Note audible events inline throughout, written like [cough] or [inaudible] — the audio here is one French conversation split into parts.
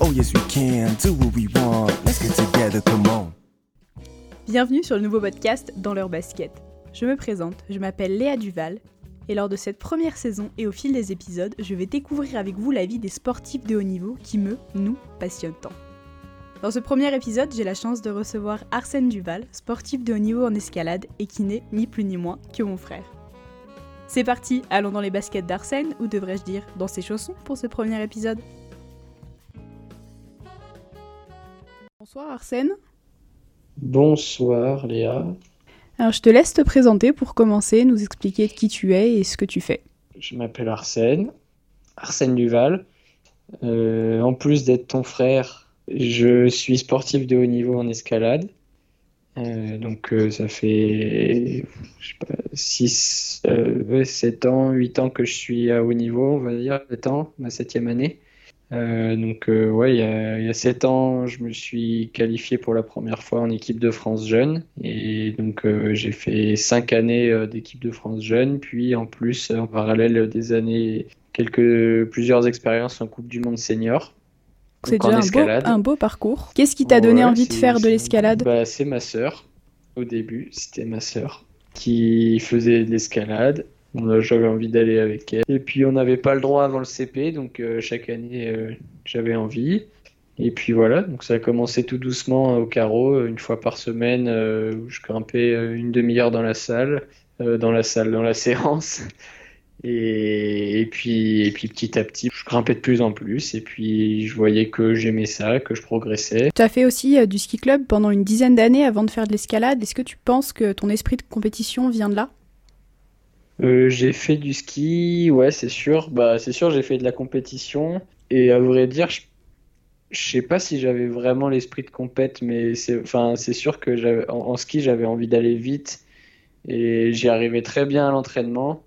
Oh yes, we can do what we want. Let's get together, come on. Bienvenue sur le nouveau podcast Dans leur basket. Je me présente, je m'appelle Léa Duval, et lors de cette première saison et au fil des épisodes, je vais découvrir avec vous la vie des sportifs de haut niveau qui me, nous, passionnent tant. Dans ce premier épisode, j'ai la chance de recevoir Arsène Duval, sportif de haut niveau en escalade et qui n'est ni plus ni moins que mon frère. C'est parti, allons dans les baskets d'Arsène, ou devrais-je dire dans ses chaussons pour ce premier épisode. Bonsoir Arsène. Bonsoir Léa. Alors je te laisse te présenter pour commencer, nous expliquer qui tu es et ce que tu fais. Je m'appelle Arsène, Arsène Duval. Euh, en plus d'être ton frère, je suis sportif de haut niveau en escalade. Euh, donc euh, ça fait je sais pas, 6, 7 ans, 8 ans que je suis à haut niveau, on va dire, 7 ans, ma septième année. Euh, donc euh, ouais, il y, a, il y a 7 ans, je me suis qualifié pour la première fois en équipe de France jeune. Et donc euh, j'ai fait 5 années euh, d'équipe de France jeune, puis en plus, en parallèle des années, quelques, plusieurs expériences en Coupe du Monde senior. C'est déjà un beau, escalade. un beau parcours. Qu'est-ce qui t'a donné Ouais, envie de faire de l'escalade? Bah, C'est ma sœur. Au début, c'était ma sœur qui faisait de l'escalade. J'avais envie d'aller avec elle. Et puis on n'avait pas le droit avant le CP, donc euh, chaque année euh, j'avais envie. Et puis voilà, donc ça a commencé tout doucement au carreau, euh, une fois par semaine, euh, où je grimpais une demi-heure dans la salle, dans la salle, dans la [laughs] séance. Et, et puis, et puis petit à petit, je grimpais de plus en plus. Et puis je voyais que j'aimais ça, que je progressais. Tu as fait aussi euh, du ski club pendant une dizaine d'années avant de faire de l'escalade. Est-ce que tu penses que ton esprit de compétition vient de là? Euh, j'ai fait du ski, ouais, c'est sûr. Bah, c'est sûr, j'ai fait de la compétition. Et à vrai dire, je, je sais pas si j'avais vraiment l'esprit de compète, mais c'est, enfin, sûr que en ski, j'avais envie d'aller vite. Et j'y arrivais très bien à l'entraînement.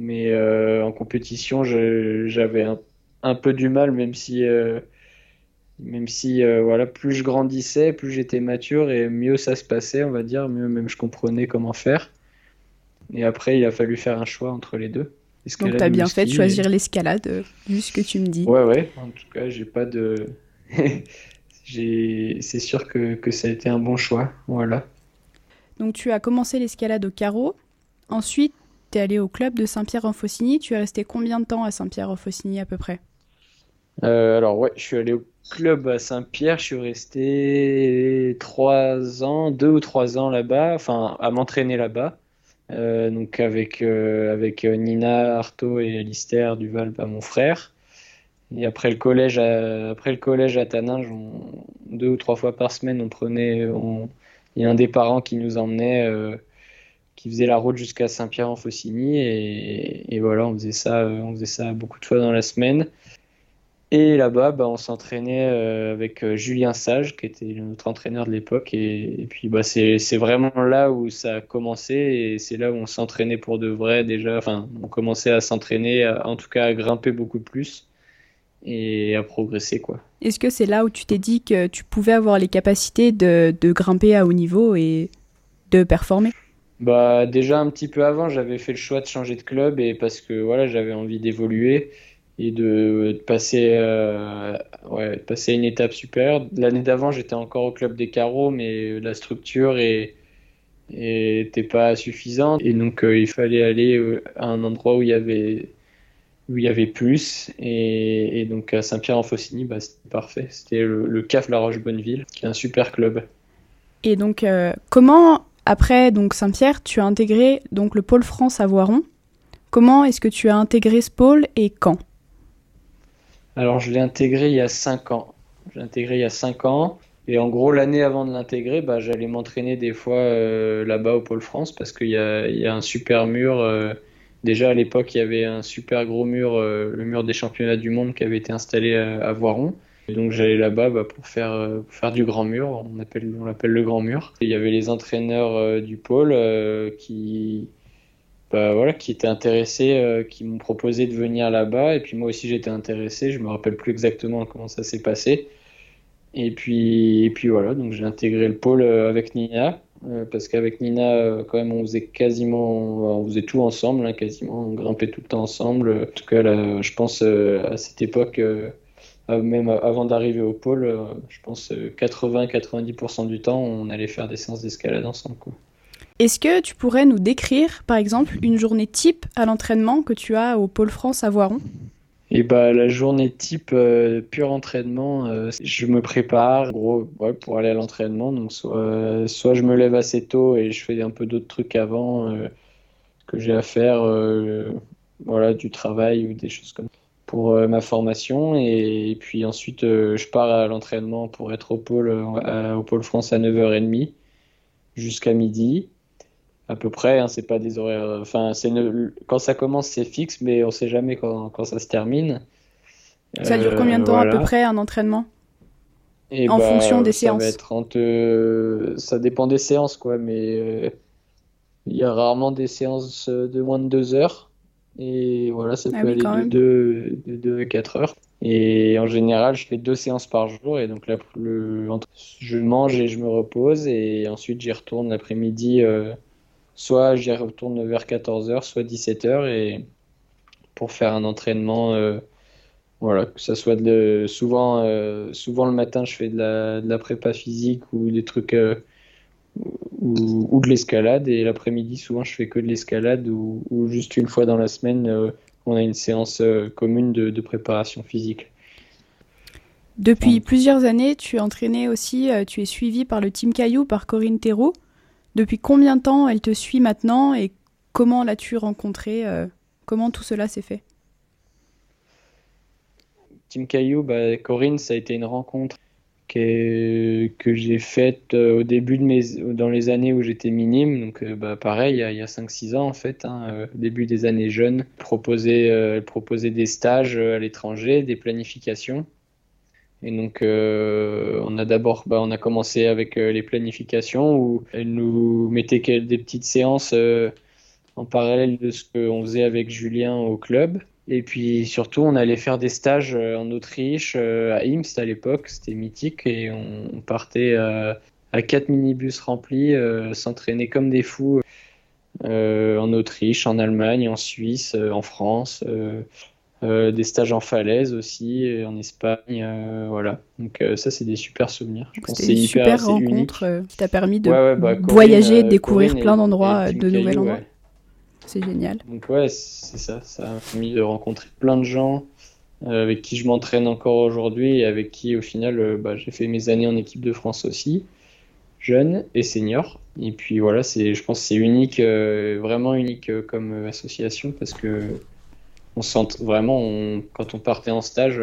Mais euh, en compétition, j'avais un, un peu du mal, même si, euh, même si euh, voilà, plus je grandissais, plus j'étais mature et mieux ça se passait, on va dire, mieux même je comprenais comment faire. Et après, il a fallu faire un choix entre les deux. Donc tu as bien fait de choisir l'escalade, vu ce que tu me dis. Ouais, ouais. En tout cas, j'ai pas de. [laughs] C'est sûr que, que ça a été un bon choix. Voilà. Donc tu as commencé l'escalade au carreau. Ensuite, tu es allé au club de Saint-Pierre-en-Faucigny. Tu es resté combien de temps à Saint-Pierre-en-Faucigny à peu près? Euh, alors, ouais, je suis allé au club à Saint-Pierre. Je suis resté trois ans, deux ou trois ans là-bas, enfin, à m'entraîner là-bas. Euh, donc, avec, euh, avec Nina Artaud et Alistair Duval, bah, mon frère. Et après le collège à, après le collège à Taninges, on- deux ou trois fois par semaine, on prenait, il y a un des parents qui nous emmenait, qui faisait la route jusqu'à Saint-Pierre-en-Faucigny, et, voilà, on faisait ça, euh, on faisait ça beaucoup de fois dans la semaine. Et là-bas, bah, on s'entraînait euh, avec euh, Julien Sage, qui était notre entraîneur de l'époque, et, puis bah, c'est, vraiment là où ça a commencé, et c'est là où on s'entraînait pour de vrai déjà, enfin, on commençait à s'entraîner, en tout cas à grimper beaucoup plus, et à progresser, quoi. Est-ce que c'est là où tu t'es dit que tu pouvais avoir les capacités de grimper à haut niveau et de performer? Bah déjà un petit peu avant, j'avais fait le choix de changer de club et parce que voilà, j'avais envie d'évoluer et de, passer euh, ouais, de passer à une étape supérieure. L'année d'avant, j'étais encore au club des carreaux, mais la structure est était pas suffisante et donc euh, il fallait aller euh, à un endroit où il y avait où il y avait plus et, et donc à Saint-Pierre-en-Faucigny, bah, c'était parfait. C'était le, le CAF La Roche-Bonneville, qui est un super club. Et donc, comment, après donc Saint-Pierre, tu as intégré donc le pôle France à Voiron Comment est-ce que tu as intégré ce pôle et quand? Alors, je l'ai intégré il y a 5 ans. Je l'ai intégré il y a 5 ans. Et en gros, l'année avant de l'intégrer, bah, j'allais m'entraîner des fois euh, là-bas au Pôle France parce qu'il y a, un super mur. euh, déjà à l'époque, il y avait un super gros mur, euh, le mur des championnats du monde qui avait été installé à Voiron. Et donc j'allais là-bas bah, pour faire, euh, faire du grand mur, on appelle, on l'appelle le grand mur. Il y avait les entraîneurs euh, du pôle euh, qui, bah, voilà, qui étaient intéressés, qui m'ont proposé de venir là-bas. Et puis moi aussi j'étais intéressé, je me rappelle plus exactement comment ça s'est passé. Et puis, et puis voilà, donc j'ai intégré le pôle avec Nina. parce qu'avec Nina, quand même, on faisait quasiment, on faisait tout ensemble, hein, quasiment, on grimpait tout le temps ensemble. En tout cas, je pense à cette époque, même avant d'arriver au pôle, euh, je pense 80-90% du temps, on allait faire des séances d'escalade ensemble. Quoi. Est-ce que tu pourrais nous décrire, par exemple, une journée type à l'entraînement que tu as au Pôle France à Voiron? Et bah la journée type euh, pur entraînement, euh, je me prépare en gros ouais, pour aller à l'entraînement. Donc soit, soit je me lève assez tôt et je fais un peu d'autres trucs avant euh, que j'ai à faire, euh, voilà du travail ou des choses comme ça pour euh, ma formation et, puis ensuite euh, je pars à l'entraînement pour être au pôle euh, à- au pôle France à 9h30 jusqu'à midi à peu près, hein, c'est pas des horaires. Enfin, c'est ne- quand ça commence, c'est fixe, mais on sait jamais quand, quand ça se termine. Ça dure Euh, combien de temps à peu près un entraînement? Et en bah, fonction des ça séances va être entre, ça dépend des séances, quoi, mais euh, il y a rarement des séances de moins de deux heures. Et voilà, ça Ah peut oui, aller de même. deux, de deux à quatre heures. Et en général, je fais deux séances par jour. Et donc là, le, entre- je mange et je me repose. Et ensuite, j'y retourne l'après-midi. euh, soit j'y retourne vers 14h, soit 17h. Et pour faire un entraînement. euh, voilà, que ça soit de, souvent, euh, souvent le matin, je fais de la, de la prépa physique ou des trucs ou, ou de l'escalade, et l'après-midi, souvent, je fais que de l'escalade ou, ou juste une fois dans la semaine, euh, on a une séance euh, commune de, de préparation physique. Depuis plusieurs années, tu es entraîné aussi, euh, tu es suivi par le Team Caillou, par Corinne Thérault. Depuis combien de temps elle te suit maintenant et comment l'as-tu rencontrée Comment tout cela s'est fait? Team Caillou, bah, Corinne, ça a été une rencontre que, que j'ai faite euh, au début de mes, dans les années où j'étais minime. Donc, euh, bah, pareil, il y a, a 5-6 ans, en fait, hein, euh, début des années jeunes. Proposer, euh, proposait des stages à l'étranger, des planifications. Et donc, on a d'abord, bah, on a commencé avec les planifications où elle nous mettait des petites séances en parallèle de ce qu'on faisait avec Julien au club. Et puis surtout, on allait faire des stages euh, en Autriche, euh, à Imst à l'époque, c'était mythique, et on, partait euh, à quatre minibus remplis, euh, s'entraîner comme des fous euh, en Autriche, en Allemagne, en Suisse, en France, euh, des stages en falaise aussi, en Espagne, voilà. Donc ça, c'est des super souvenirs. Je pense c'est une hyper, super unique. rencontre euh, qui t'a permis de Ouais, ouais, bah, Corinne, voyager, de découvrir Corinne plein d'endroits, de nouveaux endroits. ouais. C'est génial. Donc ouais, c'est ça, ça m'a permis de rencontrer plein de gens euh, avec qui je m'entraîne encore aujourd'hui et avec qui au final euh, bah, j'ai fait mes années en équipe de France aussi, jeune et senior. Et puis voilà, je pense que c'est unique, euh, vraiment unique comme association parce que on sent vraiment, quand on partait en stage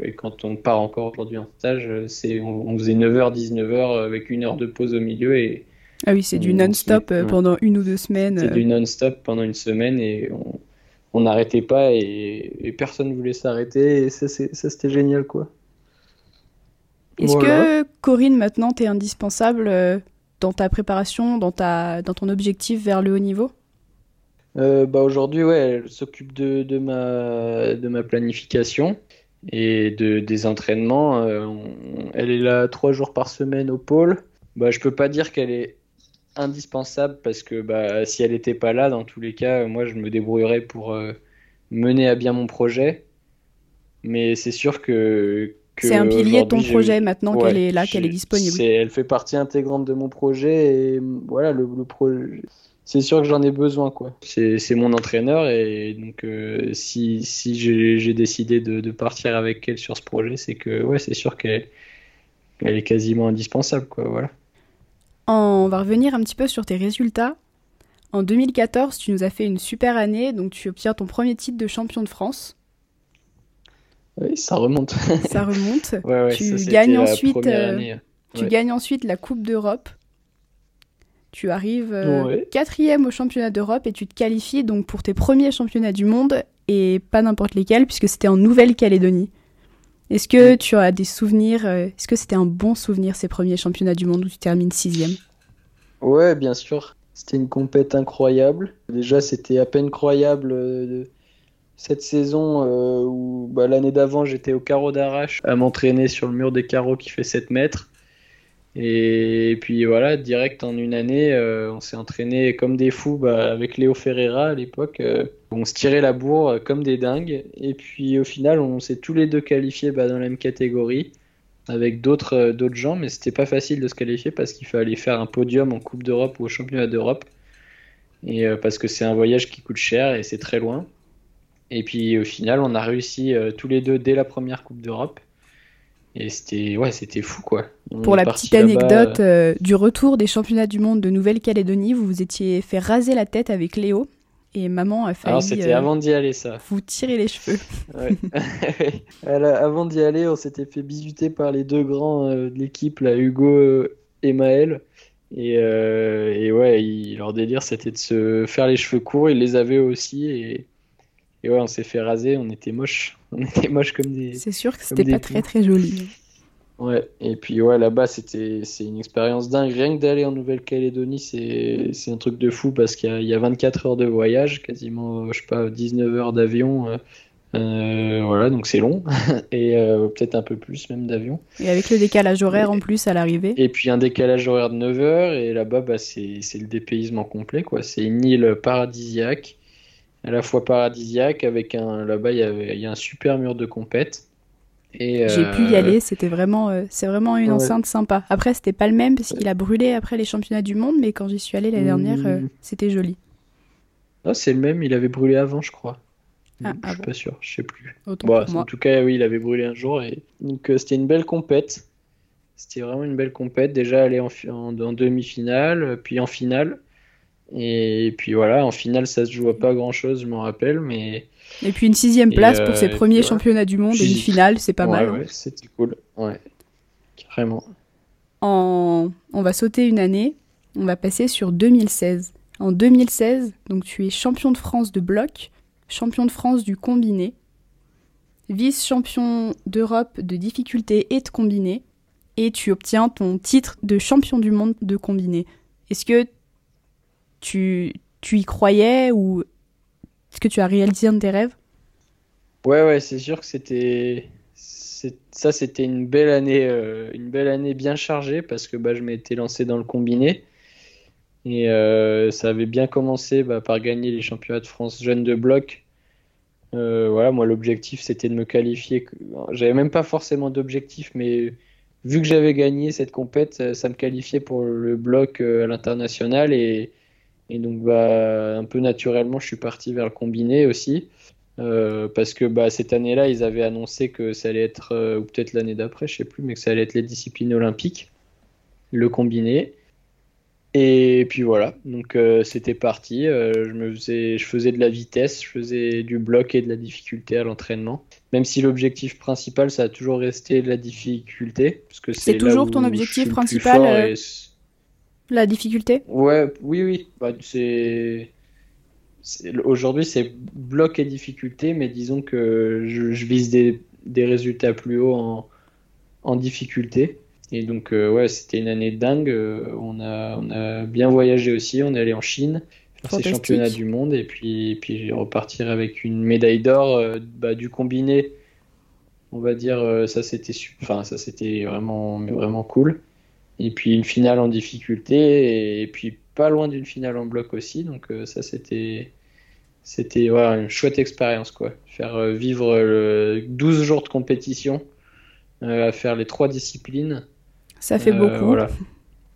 et quand on part encore aujourd'hui en stage, on, on faisait 9h, 19h avec une heure de pause au milieu et Ah oui, c'est du se non-stop euh, pendant une ou deux semaines. c'est euh. du non-stop pendant une semaine et on n'arrêtait pas et, et personne ne voulait s'arrêter et ça, c'était génial quoi. Est-ce Voilà. que Corinne, maintenant, t'es indispensable euh, dans ta préparation, dans, ta, dans ton objectif vers le haut niveau? Euh, bah aujourd'hui ouais, elle s'occupe de, de ma, de ma planification et de, des entraînements. Euh, on- elle est là trois jours par semaine au pôle. Bah, je peux pas dire qu'elle est indispensable parce que bah, si elle n'était pas là, dans tous les cas, moi je me débrouillerais pour euh, mener à bien mon projet. Mais c'est sûr que, que C'est un pilier de ton projet maintenant qu'elle est là, qu'elle est disponible. c'est- elle fait partie intégrante de mon projet et voilà, le, le projet. C'est sûr que j'en ai besoin, quoi. C'est mon entraîneur et donc euh, si, si j'ai j'ai décidé de, de partir avec elle sur ce projet, c'est que ouais, c'est sûr qu'elle elle est quasiment indispensable, quoi. Voilà. On va revenir un petit peu sur tes résultats. En 2014, tu nous as fait une super année, donc tu obtiens ton premier titre de champion de France. Oui, ça remonte. [laughs] Ça remonte. Ouais, ouais, Tu ça, gagnes ensuite, euh. Tu Ouais. gagnes ensuite la Coupe d'Europe. Tu arrives euh, quatrième au championnat d'Europe et tu te qualifies donc pour tes premiers championnats du monde et pas n'importe lesquels puisque c'était en Nouvelle-Calédonie. Est-ce que tu as des souvenirs euh, Est-ce que c'était un bon souvenir ces premiers championnats du monde où tu termines sixième? Ouais, bien sûr. C'était une compète incroyable. Déjà, c'était à peine croyable euh, cette saison euh, où bah, l'année d'avant, j'étais au carreau d'arrache à m'entraîner sur le mur des carreaux qui fait 7 mètres. Et puis voilà, direct en une année, euh, on s'est entraîné comme des fous bah, avec Léo Ferreira à l'époque. euh, on se tirait la bourre euh, comme des dingues. Et puis au final, on s'est tous les deux qualifiés bah, dans la même catégorie avec d'autres gens, mais c'était pas facile de se qualifier parce qu'il fallait faire un podium en Coupe d'Europe ou au Championnat d'Europe. Et parce que c'est un voyage qui coûte cher et c'est très loin. Et puis au final, on a réussi tous les deux dès la première Coupe d'Europe. Et c'était ouais, c'était fou quoi. On Pour la petite anecdote euh, du retour des championnats du monde de Nouvelle-Calédonie, vous vous étiez fait raser la tête avec Léo et maman a failli Alors c'était euh, avant d'y aller ça. vous tirer les cheveux. Ouais. [laughs] Avant d'y aller, on s'était fait bisuter par les deux grands euh, de l'équipe, là, Hugo et Maël. Et, euh, et ouais, il- leur délire c'était de se faire les cheveux courts, ils les avaient aussi. Et, et ouais, on s'est fait raser, on était moches. [laughs] On était moches comme des. C'est sûr que c'était pas très très joli. Ouais, et puis ouais, là-bas, c'était, c'est une expérience dingue. Rien que d'aller en Nouvelle-Calédonie, c'est, un truc de fou parce qu'il y y a 24 heures de voyage, quasiment, euh, je sais pas, 19 heures d'avion. euh, euh, voilà, donc c'est long. [laughs] Et euh, peut-être un peu plus même d'avion. Et avec le décalage horaire en plus à l'arrivée. Et puis un décalage horaire de 9 heures. Et là-bas, bah, c'est, c'est le dépaysement complet, quoi. C'est une île paradisiaque, à la fois paradisiaque, avec un, là-bas, il y avait, il y a un super mur de compète. Et, J'ai pu y euh, aller, c'était vraiment, euh, c'est vraiment une ouais. enceinte sympa. Après, c'était pas le même parce qu'il a brûlé après les championnats du monde, mais quand j'y suis allée l'année dernière, euh, Mm. c'était joli. Ah, c'est le même, il avait brûlé avant, je crois. Ah, je ah suis bon. pas sûr, je sais plus. Bon, en tout cas, oui, il avait brûlé un jour. Et... Donc, euh, c'était une belle compète. C'était vraiment une belle compète. Déjà, aller en, en, en demi-finale, euh, puis en finale. Et puis voilà, en finale, ça se joue à pas grand-chose, je m'en rappelle. Mais Et puis une sixième place pour euh, ses premiers championnats du monde et une finale, c'est pas ouais, mal. hein. ouais, c'était cool. Ouais, carrément. En... On va sauter une année, on va passer sur 2016. En 2016, donc tu es champion de France de bloc, champion de France du combiné, vice-champion d'Europe de difficulté et de combiné, et tu obtiens ton titre de champion du monde de combiné. Est-ce que tu, y croyais ou est-ce que tu as réalisé un de tes rêves? Ouais, ouais, c'est sûr que c'était. Ça, c'était une belle année, euh, une belle année bien chargée parce que bah, je m'étais lancé dans le combiné. Et euh, ça avait bien commencé bah, par gagner les championnats de France jeunes de bloc. Euh, voilà, moi, l'objectif, c'était de me qualifier. J'avais même pas forcément d'objectif, mais vu que j'avais gagné cette compète, ça, me qualifiait pour le bloc à l'international. Et, et donc, bah, un peu naturellement, je suis parti vers le combiné aussi. Euh, parce que bah, cette année-là, ils avaient annoncé que ça allait être, euh, ou peut-être l'année d'après, je sais plus, mais que ça allait être les disciplines olympiques, le combiné. Et puis voilà, donc euh, c'était parti. Je me faisais, je faisais de la vitesse, je faisais du bloc et de la difficulté à l'entraînement. Même si l'objectif principal, ça a toujours resté la difficulté, parce que C'est toujours où ton je objectif principal, La difficulté? Ouais, oui, oui. Bah, c'est... Aujourd'hui, c'est bloc et difficulté, mais disons que je, je vise des, des résultats plus hauts en, en difficulté. Et donc, euh, ouais, c'était une année dingue. Euh, On a, on a bien voyagé aussi. On est allé en Chine faire ces championnats du monde et puis, et puis repartir avec une médaille d'or euh, bah, du combiné. On va dire, euh, ça c'était enfin, ça c'était vraiment, vraiment cool. Et puis une finale en difficulté et, puis pas loin d'une finale en bloc aussi. Donc euh, ça c'était c'était ouais, une chouette expérience quoi. Faire euh, vivre euh, 12 jours de compétition euh, à faire les trois disciplines. Ça fait beaucoup. Voilà.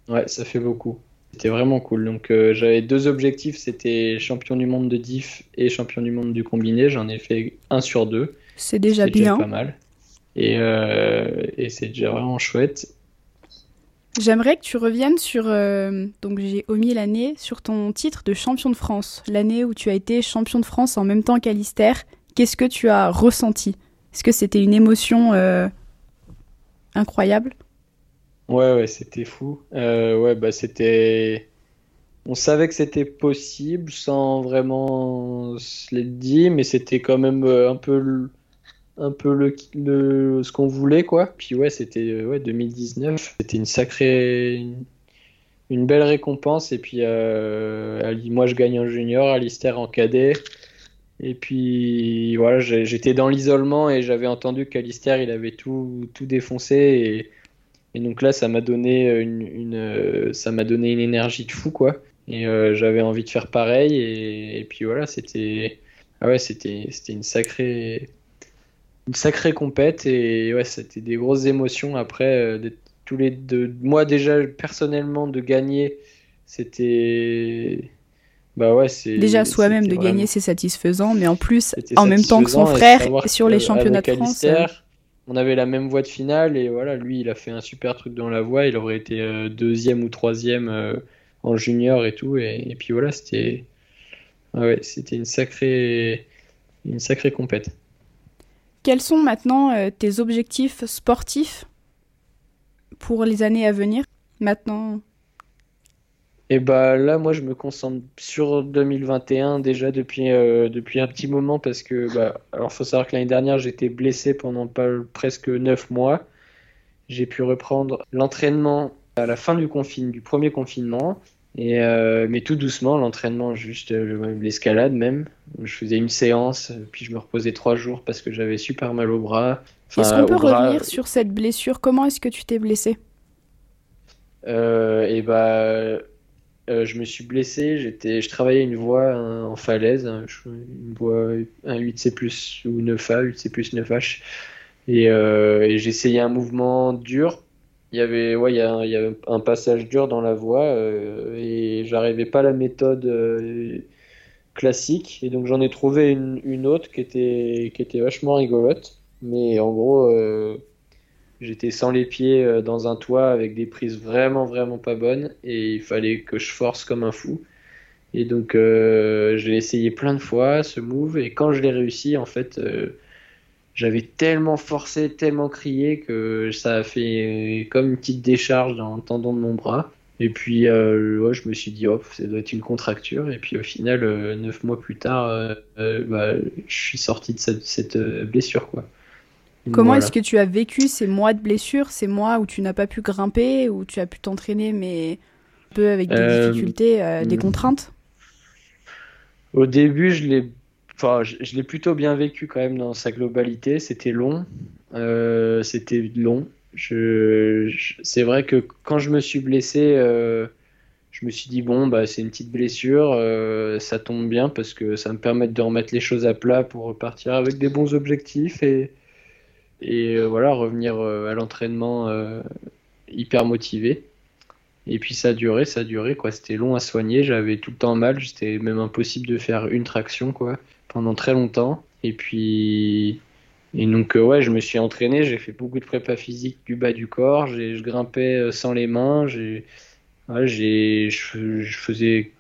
Ouais, ça fait beaucoup. C'était vraiment cool. Donc j'avais deux objectifs, c'était champion du monde de diff et champion du monde du combiné. J'en ai fait un sur deux. C'est déjà C'est déjà bien. pas mal. Et, et c'est déjà vraiment chouette. J'aimerais que tu reviennes sur, euh, donc j'ai omis l'année, sur ton titre de champion de France, l'année où tu as été champion de France en même temps qu'Alistair. Qu'est-ce que tu as ressenti? Est-ce que c'était une émotion euh, incroyable? Ouais, ouais, c'était fou. Euh, ouais, bah c'était. On savait que c'était possible sans vraiment se le dire, mais c'était quand même un peu un peu le, le- ce qu'on voulait, quoi. Puis ouais, c'était euh, ouais, 2019. C'était une sacrée. Une, belle récompense. Et puis euh, moi, je gagne en junior, Alistair en cadet. Et puis voilà, j'étais dans l'isolement et j'avais entendu qu'Alistair, il avait tout, tout défoncé. Et. Et donc là, ça m'a donné une, une ça m'a donné une énergie de fou, quoi. Et j'avais envie de faire pareil. Et, et puis voilà, c'était, ah ouais, c'était une sacrée, une sacrée compète. Et ouais, c'était des grosses émotions après. tous les deux, moi déjà personnellement de gagner, c'était bah ouais, c'est. Déjà, soi-même de gagner, c'est satisfaisant, mais en plus, en même temps que son frère, sur les championnats de France. Euh, on avait la même voie de finale, et voilà, lui, il a fait un super truc dans la voie. Il aurait été euh, deuxième ou troisième euh, en junior et tout. Et, puis voilà, c'était. Ah ouais, c'était une sacrée. Une sacrée compète. Quels sont maintenant tes objectifs sportifs pour les années à venir Maintenant, et bah là, moi, je me concentre sur 2021 déjà depuis, euh, depuis un petit moment parce que, bah, alors faut savoir que l'année dernière, j'étais blessé pendant presque 9 mois. J'ai pu reprendre l'entraînement à la fin du confinement, du premier confinement. Et euh, mais tout doucement, l'entraînement, juste euh, l'escalade même. Je faisais une séance, puis je me reposais trois jours parce que j'avais super mal au bras. est-ce qu'on peut revenir sur cette blessure? Comment est-ce que tu t'es blessé? Et bah euh, je me suis blessé, j'étais, je travaillais une voie en falaise, une voie un 8C+, ou 9A, 8C+, 9H, et, euh, et j'essayais un mouvement dur. Il y avait, ouais, il y, a, un passage dur dans la voie, euh, et j'arrivais pas à la méthode classique, et donc j'en ai trouvé une, autre qui était, qui était vachement rigolote, mais en gros J'étais sans les pieds euh, dans un toit avec des prises vraiment vraiment pas bonnes. Et il fallait que je force comme un fou. Et donc euh, j'ai essayé plein de fois ce move. Et quand je l'ai réussi en fait euh, j'avais tellement forcé, tellement crié que ça a fait comme une petite décharge dans le tendon de mon bras. Et puis je me suis dit oh ça doit être une contracture et puis au final neuf mois plus tard bah, je suis sorti de cette, cette blessure quoi. Comment est-ce que tu as vécu ces mois de blessure, ces mois où tu n'as pas pu grimper, où tu as pu t'entraîner, mais un peu avec des euh, difficultés, euh, des hmm. contraintes? Au début, je l'ai, enfin, je, l'ai plutôt bien vécu quand même dans sa globalité. C'était long, euh, c'était long. C'est vrai que quand je me suis blessé, je me suis dit bon, bah c'est une petite blessure, ça tombe bien parce que ça me permet de remettre les choses à plat pour repartir avec des bons objectifs et euh, voilà, revenir euh, à l'entraînement euh, hyper motivé. Et puis ça a duré, ça a duré, quoi. C'était long à soigner, j'avais tout le temps mal, c'était même impossible de faire une traction, quoi, pendant très longtemps. Et puis, et donc, ouais, je me suis entraîné, j'ai fait beaucoup de prépa physique du bas du corps, je grimpais sans les mains, j'ai, ouais, je, je faisais,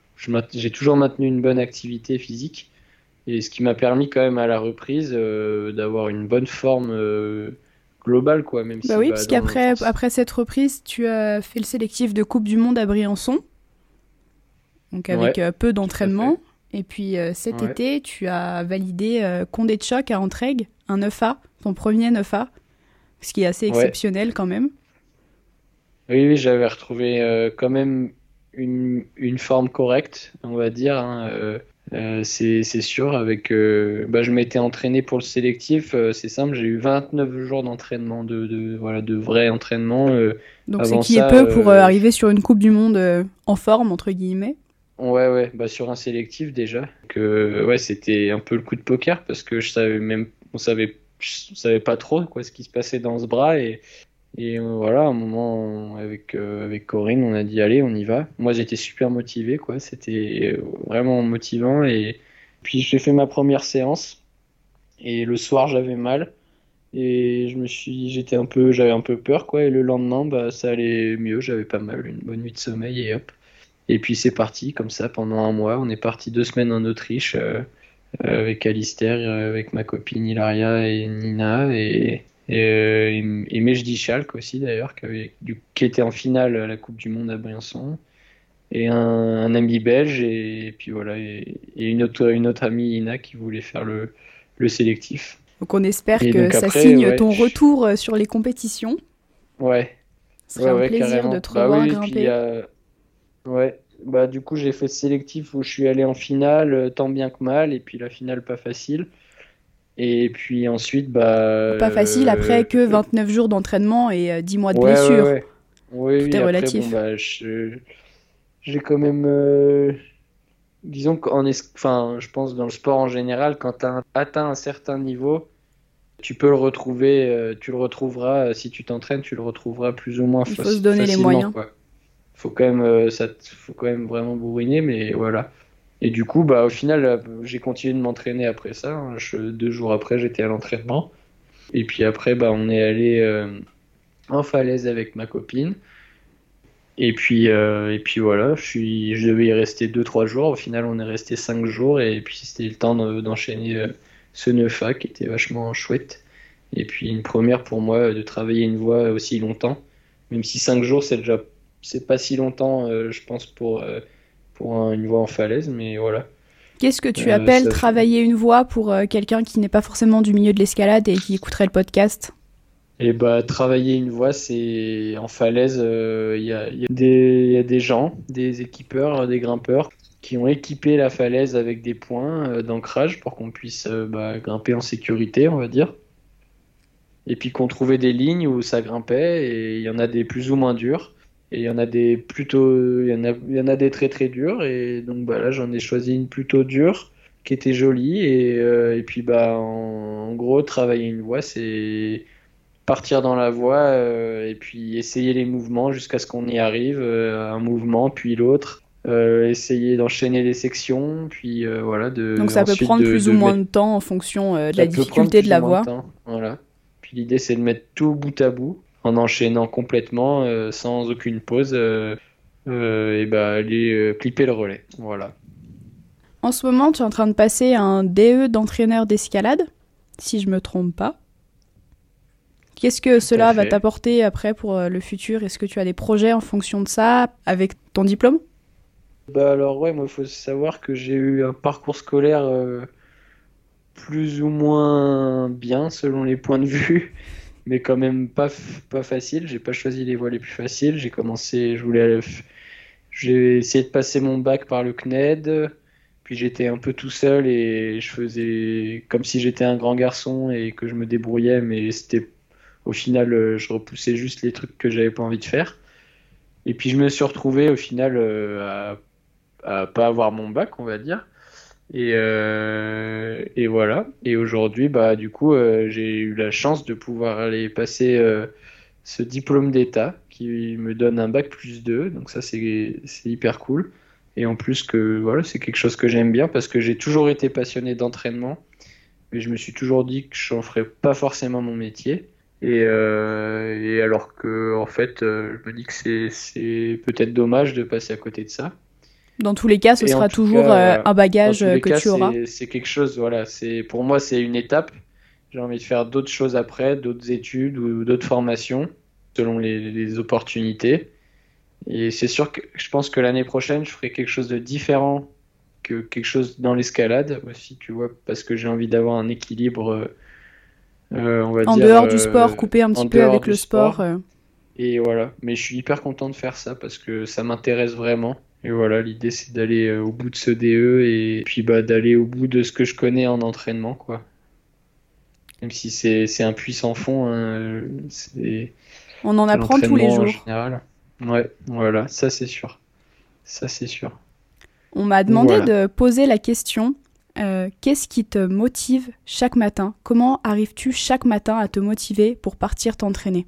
j'ai toujours maintenu une bonne activité physique. Et ce qui m'a permis quand même à la reprise euh, d'avoir une bonne forme euh, globale, quoi. Même bah oui, parce qu'après après cette reprise, tu as fait le sélectif de Coupe du Monde à Briançon, donc avec euh, peu d'entraînement. Et puis cet été, tu as validé Condé de Choc à Entraigues, un 9A, ton premier 9A, ce qui est assez exceptionnel quand même. Oui, oui j'avais retrouvé quand même une, une, forme correcte, on va dire. Hein, euh, c'est sûr, avec, euh, bah, je m'étais entraîné pour le sélectif, euh, c'est simple, j'ai eu 29 jours d'entraînement, de, de, voilà, de vrai entraînement. Donc c'est qui est peu pour arriver sur une Coupe du Monde en forme, entre guillemets Ouais, ouais, bah, sur un sélectif déjà. Que, ouais, c'était un peu le coup de poker parce que je savais même, on savait, pas trop quoi, ce qui se passait dans ce bras et et voilà, à un moment, avec, euh, avec Corinne, on a dit allez, on y va. Moi, j'étais super motivé, quoi. C'était euh, vraiment motivant. Et puis, j'ai fait ma première séance. Et le soir, j'avais mal. Et je me suis, j'étais un peu, j'avais un peu peur, quoi. Et le lendemain, bah, ça allait mieux. J'avais pas mal, une bonne nuit de sommeil et hop. Et puis, c'est parti, comme ça, pendant un mois. On est parti deux semaines en Autriche. Euh, avec Alistair, avec ma copine Hilaria et Nina. Et, et, euh, et Mejdi Schalk aussi d'ailleurs, qui, était en finale à la Coupe du Monde à Briançon. Et un, ami belge, et, puis voilà, et, une, autre, une autre amie Ina qui voulait faire le, le sélectif. Donc on espère que ça signe ton retour euh, sur les compétitions. Ouais. Ce sera un plaisir de te bah revoir grimper. Ouais, bah du coup j'ai fait le sélectif où je suis allé en finale, euh, tant bien que mal, et puis la finale pas facile. Et puis ensuite, bah. Pas facile après euh, que 29 jours d'entraînement et euh, 10 mois de Ouais, blessure. ouais. Oui, Tout oui, est après, relatif. bon, bah, je- j'ai quand même. euh, Disons qu'en es- enfin, je pense dans le sport en général, quand tu as atteint un certain niveau, tu peux le retrouver, euh, tu le retrouveras, euh, si tu t'entraînes, tu le retrouveras plus ou moins Il faut se donner les moyens. quoi. Faut quand même, euh, ça, faut quand même vraiment bourriner, mais voilà. Et du coup, bah, au final, euh, j'ai continué de m'entraîner après ça. hein. Deux jours après, j'étais à l'entraînement. Et puis après, bah, on est allé euh, en falaise avec ma copine. Et puis, et puis voilà, je, je devais y rester 2-3 jours. Au final, on est resté 5 jours. Et puis, c'était le temps de- d'enchaîner ce 9A qui était vachement chouette. Et puis, une première pour moi de travailler une voix aussi longtemps. Même si 5 jours, c'est déjà c'est pas si longtemps, euh, je pense, pour, euh, pour un- une voix en falaise. Mais voilà. Qu'est-ce que tu Euh, appelles ça- travailler une voix pour quelqu'un qui n'est pas forcément du milieu de l'escalade et qui écouterait le podcast? Et bah, travailler une voie, c'est en falaise, euh, il y a, y a des, il y a des gens, des équipeurs, des grimpeurs, qui ont équipé la falaise avec des points euh, d'ancrage pour qu'on puisse euh, bah, grimper en sécurité, on va dire. Et puis qu'on trouvait des lignes où ça grimpait, et il y en a des plus ou moins durs, et il y en a des plutôt, il y en a, il y en a des très très durs, et donc bah, là j'en ai choisi une plutôt dure, qui était jolie, et, euh, et puis bah en, en gros travailler une voie, c'est partir dans la voie euh, et puis essayer les mouvements jusqu'à ce qu'on y arrive, euh, un mouvement puis l'autre, essayer d'enchaîner les sections, puis voilà. De, Donc ça peut prendre de- plus de ou moins mettre- de temps en fonction de ça la difficulté de la voix. temps, Voilà. Puis l'idée c'est de mettre tout bout à bout en enchaînant complètement euh, sans aucune pause euh, euh, et bah aller euh, clipper le relais. Voilà. En ce moment, tu es en train de passer un DE d'entraîneur d'escalade, si je me trompe pas. Qu'est-ce que cela va t'apporter après pour le futur? Est-ce que tu as des projets en fonction de ça avec ton diplôme? Bah alors ouais, moi il faut savoir que j'ai eu un parcours scolaire euh, plus ou moins bien selon les points de vue, mais quand même pas, pas facile. J'ai pas choisi les voies les plus faciles. J'ai commencé, je voulais, j'ai essayé de passer mon bac par le CNED, puis j'étais un peu tout seul et je faisais comme si j'étais un grand garçon et que je me débrouillais, mais c'était au final euh, je repoussais juste les trucs que j'avais pas envie de faire. Et puis je me suis retrouvé au final euh, à à pas avoir mon bac, on va dire. Et, euh, et voilà. Et aujourd'hui, bah, du coup, euh, j'ai eu la chance de pouvoir aller passer euh, ce diplôme d'État qui me donne un bac plus 2. Donc ça, c'est hyper cool. Et en plus que voilà, c'est quelque chose que j'aime bien parce que j'ai toujours été passionné d'entraînement. Mais je me suis toujours dit que j'en ferais pas forcément mon métier. Et, euh, et alors que, en fait, je me dis que c'est peut-être dommage de passer à côté de ça. Dans tous les cas, ce Et sera toujours cas, euh, un bagage euh, que cas, tu auras. c'est- quelque chose, voilà. C'est pour moi, c'est une étape. J'ai envie de faire d'autres choses après, d'autres études ou d'autres formations selon les, les opportunités. Et c'est sûr que je pense que l'année prochaine, je ferai quelque chose de différent que quelque chose dans l'escalade aussi, tu vois, parce que j'ai envie d'avoir un équilibre, euh, on va En dire, dehors du sport, couper un petit peu avec le sport. sport. et voilà, mais je suis hyper content de faire ça parce que ça m'intéresse vraiment. Et voilà, l'idée c'est d'aller euh, au bout de ce DE et puis bah d'aller au bout de ce que je connais en entraînement, quoi. Même si c'est c'est un puissant fond, hein, euh, c'est On en apprend tous les l'entraînement en jours. général. Ouais, voilà, ça c'est sûr. Ça c'est sûr. On m'a demandé Voilà. de poser la question euh, qu'est-ce qui te motive chaque matin? Comment arrives-tu chaque matin à te motiver pour partir t'entraîner?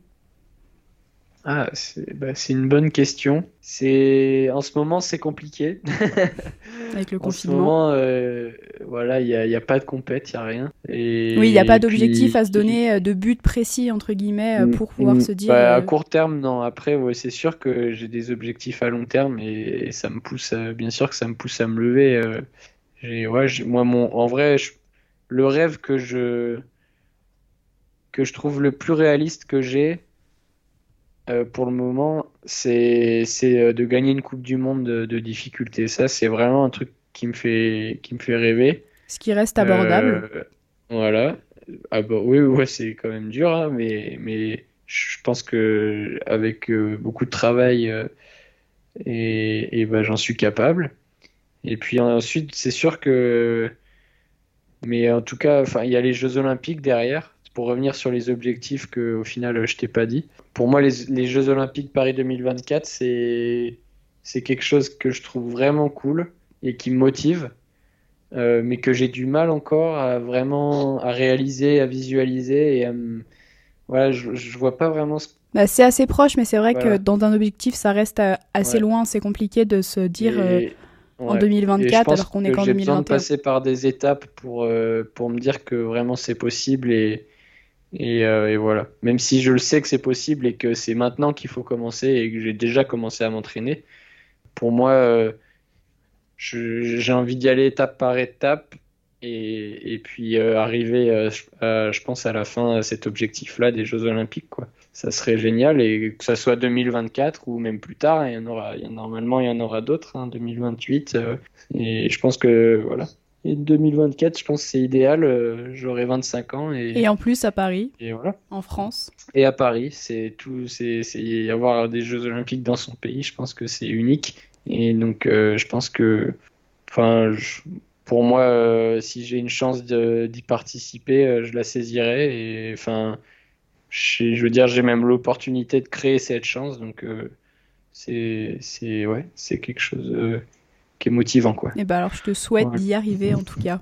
Ah, c'est bah, une bonne question. C'est en ce moment c'est compliqué. [laughs] avec le En ce confinement moment, euh, voilà, il y a, pas de compète, il y a rien. Et Oui, il n'y a pas d'objectif à se donner, [laughs] euh, de but précis, entre guillemets, euh, Mm, pour pouvoir mm, se dire. bah, à court terme, non. Après, ouais, c'est sûr que j'ai des objectifs à long terme et, et ça me pousse, à- bien sûr que ça me pousse à me lever. J'ai, ouais, moi, mon, en vrai, je- le rêve que je, que je trouve le plus réaliste que j'ai euh, pour le moment, c'est, euh, de gagner une Coupe du Monde de, de difficulté. Ça, c'est vraiment un truc qui me fait, qui me fait rêver. ce qui reste abordable. Euh, voilà. Ah bah, oui, ouais, c'est quand même dur, hein, mais, mais je pense que avec euh, beaucoup de travail, et, et bah, j'en suis capable. Et puis ensuite, c'est sûr que Mais en tout cas, il y a les Jeux Olympiques derrière. Pour revenir sur les objectifs que au final je t'ai pas dit. Pour moi, les, les Jeux Olympiques Paris 2024, c'est c'est quelque chose que je trouve vraiment cool et qui me motive, euh, mais que j'ai du mal encore à vraiment à réaliser, à visualiser et voilà, je, je vois pas vraiment ce Bah, c'est assez proche, mais c'est vrai Voilà. que dans un objectif, ça reste assez Ouais. loin. C'est compliqué de se dire euh, en ouais. Et je 2024 pense alors qu'on est que qu'en J'ai besoin de 2021. passer par des étapes pour, euh, pour me dire que vraiment c'est possible et, et, euh, et voilà. Même si je le sais que c'est possible et que c'est maintenant qu'il faut commencer et que j'ai déjà commencé à m'entraîner, pour moi, euh, j'ai envie d'y aller étape par étape et, puis euh, arriver, je, pense, à la fin à cet objectif-là des Jeux Olympiques, quoi. Ça serait génial et que ça soit 2024 ou même plus tard, il y en aura, normalement il y en aura d'autres, hein, 2028. euh, et je pense que voilà. Et 2024, je pense que c'est idéal. euh, J'aurai 25 ans et, Et en plus, à Paris, et voilà. en France. Et à Paris, c'est tout, c'est avoir des Jeux Olympiques dans son pays. Je pense que c'est unique. Et donc, euh, je pense que, enfin, je- pour moi, euh, si j'ai une chance d'y participer, euh, je la saisirai. Et enfin, je, je veux dire, j'ai même l'opportunité de créer cette chance. Donc, c'est, c'est, ouais, c'est quelque chose qui est motivant, quoi. Et bah alors, je te souhaite Ouais. d'y arriver en tout cas.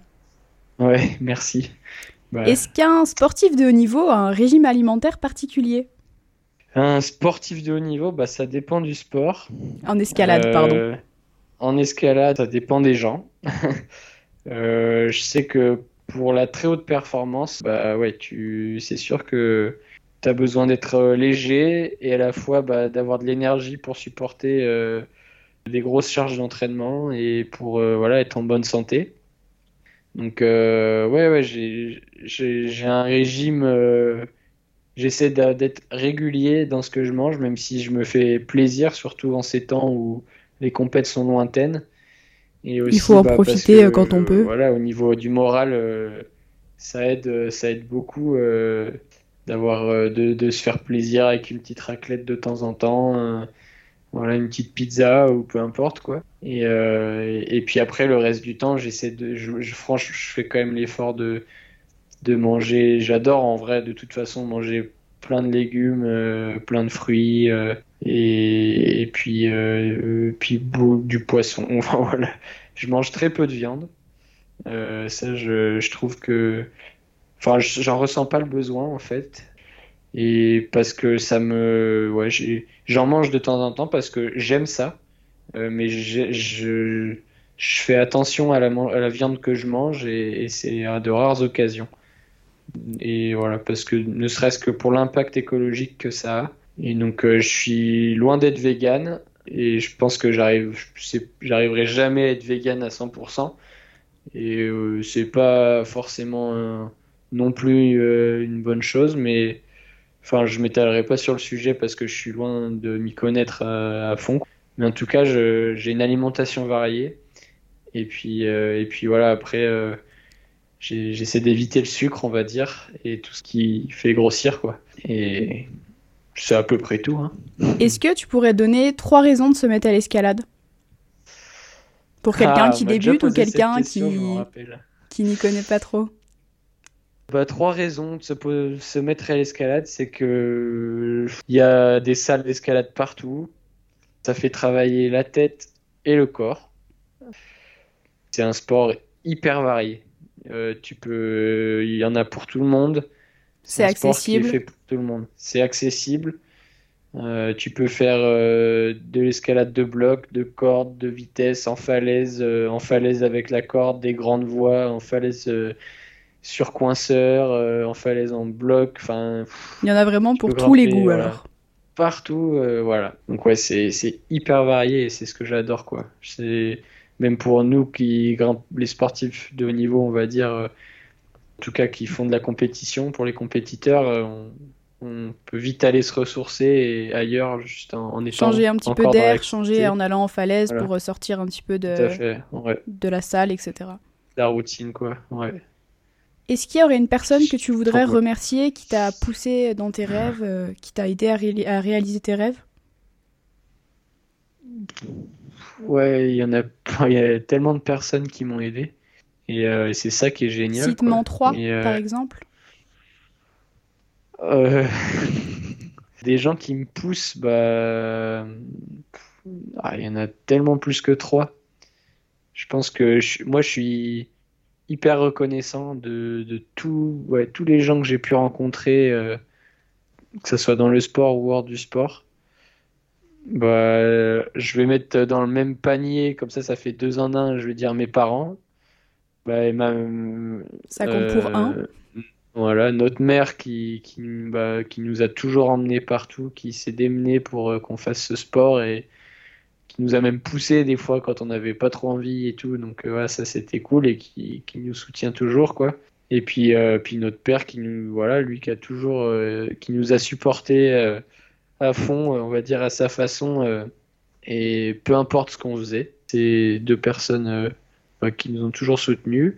Ouais, [laughs] merci. Bah, Est-ce qu'un sportif de haut niveau a un régime alimentaire particulier? Un sportif de haut niveau, bah, ça dépend du sport. En escalade, Euh, pardon. En escalade, ça dépend des gens. [laughs] Euh, je sais que pour la très haute performance, bah ouais, tu, c'est sûr que tu as besoin d'être euh, léger et à la fois bah, d'avoir de l'énergie pour supporter euh, des grosses charges d'entraînement et pour euh, voilà, être en bonne santé. Donc euh, ouais, ouais, j'ai, un régime. euh, j'essaie d'être régulier dans ce que je mange, même si je me fais plaisir, surtout en ces temps où les compètes sont lointaines. Et aussi, faut en bah, profiter, que, quand on peut. Voilà, au niveau du moral, ça aide, ça aide beaucoup d'avoir, de, de se faire plaisir avec une petite raclette de temps en temps, voilà, une petite pizza ou peu importe quoi. Et, euh, et, puis après, le reste du temps, j'essaie de, je, je, franchement, je fais quand même l'effort de, de manger. J'adore en vrai, de toute façon, manger plein de légumes, euh, plein de fruits. euh, et, et puis, puis du poisson. [laughs] Enfin, voilà. Je mange très peu de viande. Ça, je, je trouve que. Enfin, je- j'en ressens pas le besoin en fait. Et parce que ça me. Ouais, j'en mange de temps en temps parce que j'aime ça. Euh, mais je, je fais attention à la, viande que je mange et, c'est à de rares occasions. Et voilà, parce que ne serait-ce que pour l'impact écologique que ça a. Et donc, euh, je suis loin d'être vegan et je pense que j'arriverai jamais à être vegan à 100%. Et euh, c'est pas forcément non plus euh, une bonne chose, mais enfin, je m'étalerai pas sur le sujet parce que je suis loin de m'y connaître à, à fond. Mais en tout cas, j'ai une alimentation variée. Et puis, euh, et puis voilà, après, euh, j'essaie d'éviter le sucre, on va dire, et tout ce qui fait grossir, quoi. Et c'est à peu près tout, hein. Est-ce que tu pourrais donner trois raisons de se mettre à l'escalade? Pour quelqu'un Ah, qui déjà débute ou quelqu'un qui, qui n'y connaît pas trop Bah, trois raisons de se, mettre à l'escalade, c'est que il y a des salles d'escalade partout. Ça fait travailler la tête et le corps. C'est un sport hyper varié. Euh, tu peux, il y en a pour tout le monde. C'est un sport qui est accessible. fait pour tout le monde. C'est accessible. Euh, tu peux faire euh, de l'escalade de bloc, de corde, de vitesse, en falaise, euh, en falaise avec la corde, des grandes voies, en falaise sur coinceur, euh, en falaise en bloc, enfin Il y en a vraiment pour tous les goûts voilà. alors. partout, euh, voilà. Donc ouais, c'est hyper varié et c'est ce que j'adore quoi. C'est même pour nous qui grimpent les sportifs de haut niveau, on va dire, euh, en tout cas qui font de la compétition, pour les compétiteurs, on, on peut vite aller se ressourcer et ailleurs juste en, en étant Changer un petit peu d'air, changer en allant en falaise Voilà. pour ressortir un petit peu de, fait, ouais, de la salle, etc. la routine quoi. Ouais. Est-ce qu'il y aurait une personne que tu voudrais remercier qui t'a poussé dans tes rêves, euh, qui t'a aidé à, ré- à réaliser tes rêves? Ouais, il y en a, il y a tellement de personnes qui m'ont aidé. Et, euh, c'est ça qui est génial. Cite-m'en quoi. trois, euh, par exemple. [laughs] Des gens qui me poussent, bah, ah, il y en a tellement plus que trois. Je pense que je- moi, je suis hyper reconnaissant de, de tout, ouais, tous les gens que j'ai pu rencontrer, euh, que ce soit dans le sport ou hors du sport. Bah, euh, je vais mettre dans le même panier, comme ça, ça fait deux en un. Je vais dire mes parents. Bah, et ma, Ça compte pour euh, un? Voilà, notre mère qui, qui, bah, qui nous a toujours emmenés partout, qui s'est démenée pour euh, qu'on fasse ce sport et nous a même poussé des fois quand on n'avait pas trop envie et tout. Donc euh, voilà, ça c'était cool et qui, nous soutient toujours, quoi. Et puis, euh, puis notre père qui nous, voilà, lui qui a toujours, euh, qui nous a supporté à fond, on va dire à sa façon, et peu importe ce qu'on faisait. C'est deux personnes bah, qui nous ont toujours soutenus.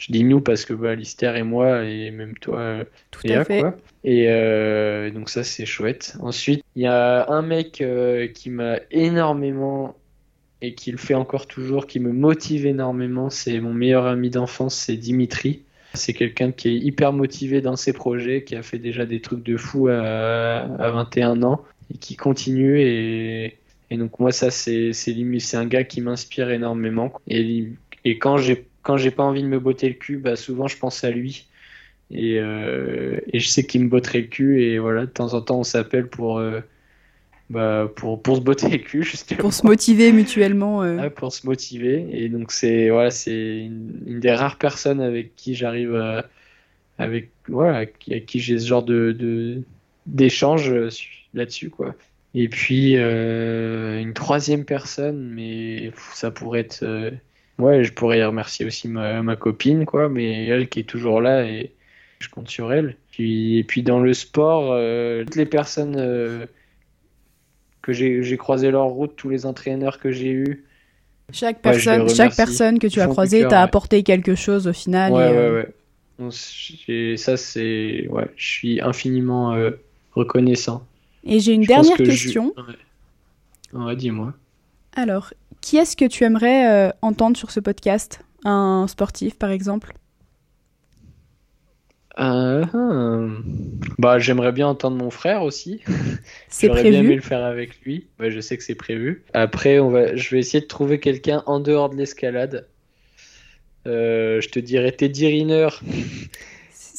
Je dis nous parce que bah, Lister et moi, et même toi, euh, Tout Léa, à fait. quoi. Et euh, donc ça, c'est chouette. Ensuite, il y a un mec euh, qui m'a énormément, et qui le fait encore toujours, qui me motive énormément. C'est mon meilleur ami d'enfance, c'est Dimitri. C'est quelqu'un qui est hyper motivé dans ses projets, qui a fait déjà des trucs de fou à, à 21 ans, et qui continue. Et, et donc moi, ça, c'est c'est un gars qui m'inspire énormément. Et, et quand j'ai quand j'ai pas envie de me botter le cul, bah souvent je pense à lui. Et, euh, et je sais qu'il me botterait le cul et voilà, de temps en temps on s'appelle pour, euh, bah, pour, pour se botter le cul [laughs] justement. Pour se motiver mutuellement. euh, Ouais, pour se motiver. Et donc c'est voilà, une, une des rares personnes avec qui j'arrive à, avec voilà, avec qui, j'ai ce genre de, d'échange su- là-dessus quoi. Et puis une troisième personne, mais ça pourrait être ouais, je pourrais remercier aussi ma, ma copine quoi, mais elle qui est toujours là et je compte sur elle. Puis, et puis dans le sport, euh, toutes les personnes euh, que j'ai croisé leur route, tous les entraîneurs que j'ai eus. Chaque Ouais, je personne, chaque personne que tu as croisée t'a ouais. apporté quelque chose au final. Ouais, et, ouais, euh, ouais. Donc, ça, c'est. Ouais, je suis infiniment euh, reconnaissant. Et j'ai une Je dernière que je- question. Ouais, Ouais, dis-moi. Alors, qui est-ce que tu aimerais euh, entendre sur ce podcast? Un sportif, par exemple? Euh, hum. Bah, j'aimerais bien entendre mon frère aussi. J'aurais bien aimé le faire avec lui. Ouais, je sais que c'est prévu. Après, on va... je vais essayer de trouver quelqu'un en dehors de l'escalade. Euh, je te dirais Teddy Riner.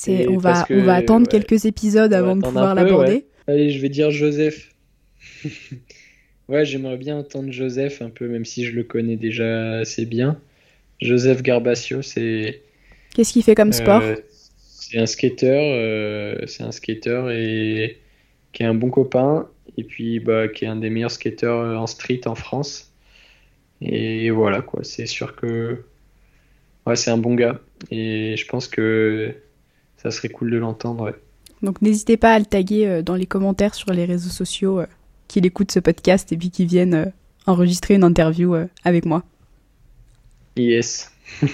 On, va, que, on va attendre ouais. quelques épisodes On avant de pouvoir l'aborder. ouais. Allez, je vais dire Joseph. [laughs] ouais, j'aimerais bien entendre Joseph un peu, même si je le connais déjà assez bien. Joseph Garbacio, c'est Qu'est-ce qu'il fait comme sport? euh, c'est un skater, euh, c'est un skater et qui est un bon copain et puis bah qui est un des meilleurs skateurs en street en France. Et voilà quoi, c'est sûr que ouais, c'est un bon gars et je pense que ça serait cool de l'entendre. ouais. Donc n'hésitez pas à le taguer euh, dans les commentaires sur les réseaux sociaux euh, qu'il écoute ce podcast et puis qu'il vienne euh, enregistrer une interview euh, avec moi. Yes. [laughs]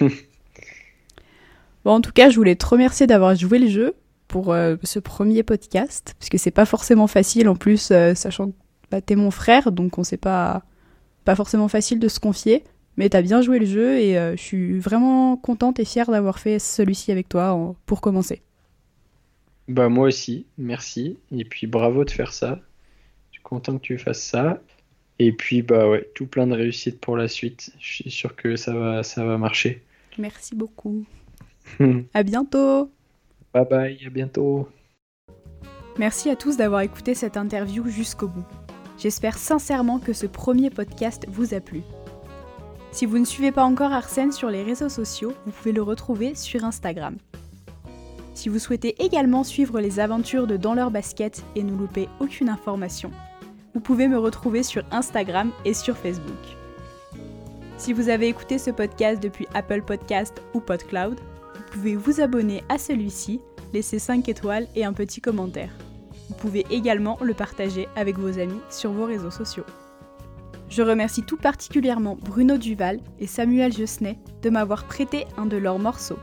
Bon, en tout cas, je voulais te remercier d'avoir joué le jeu pour euh, ce premier podcast, parce que c'est pas forcément facile en plus, euh, sachant que bah, t'es mon frère, donc on sait pas, pas forcément facile de se confier. Mais t'as bien joué le jeu et euh, je suis vraiment contente et fière d'avoir fait celui-ci avec toi en- pour commencer. Bah moi aussi, merci. Et puis bravo de faire ça. Content que tu fasses ça. Et puis bah ouais, tout plein de réussite pour la suite. Je suis sûr que ça va, ça va marcher. Merci beaucoup. bye [laughs] À bientôt. bye, à bientôt. Merci à tous d'avoir écouté cette interview jusqu'au bout. J'espère sincèrement que ce premier podcast vous a plu. Si vous ne suivez pas encore Arsène sur les réseaux sociaux, vous pouvez le retrouver sur Instagram. Si vous souhaitez également suivre les aventures de Dans leur basket et ne louper aucune information, vous pouvez me retrouver sur Instagram et sur Facebook. Si vous avez écouté ce podcast depuis Apple Podcast ou PodCloud, vous pouvez vous abonner à celui-ci, laisser 5 étoiles et un petit commentaire. Vous pouvez également le partager avec vos amis sur vos réseaux sociaux. Je remercie tout particulièrement Bruno Duval et Samuel Josnet de m'avoir prêté un de leurs morceaux,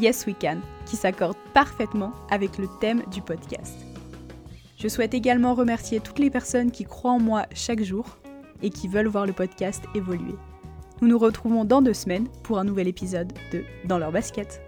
Yes We Can, qui s'accorde parfaitement avec le thème du podcast. Je souhaite également remercier toutes les personnes qui croient en moi chaque jour et qui veulent voir le podcast évoluer. Nous nous retrouvons dans deux semaines pour un nouvel épisode de Dans leur basket.